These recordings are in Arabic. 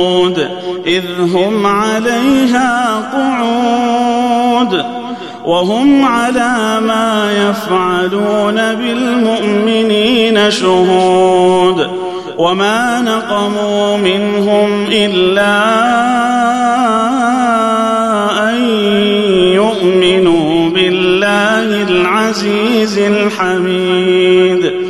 الوقود إذ هم عليها قعود. وهم على ما يفعلون بالمؤمنين شهود. وما نقموا منهم إلا أن يؤمنوا بالله العزيز الحميد.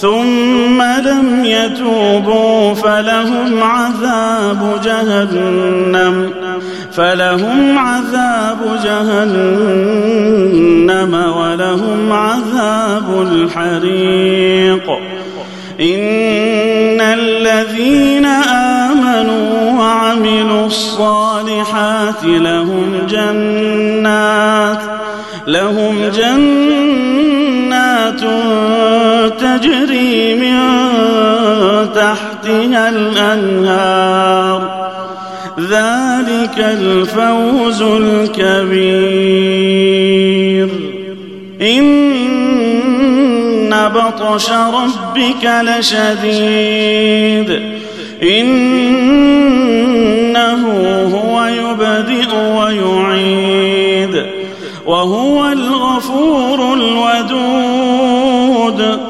ثم لم يتوبوا فلهم عذاب جهنم فلهم عذاب جهنم ولهم عذاب الحريق. إن الذين آمنوا وعملوا الصالحات لهم جنات لهم جنات تحتها الأنهار. ذلك الفوز الكبير. إن بطش ربك لشديد. إنه هو يبدئ ويعيد. وهو الغفور الودود.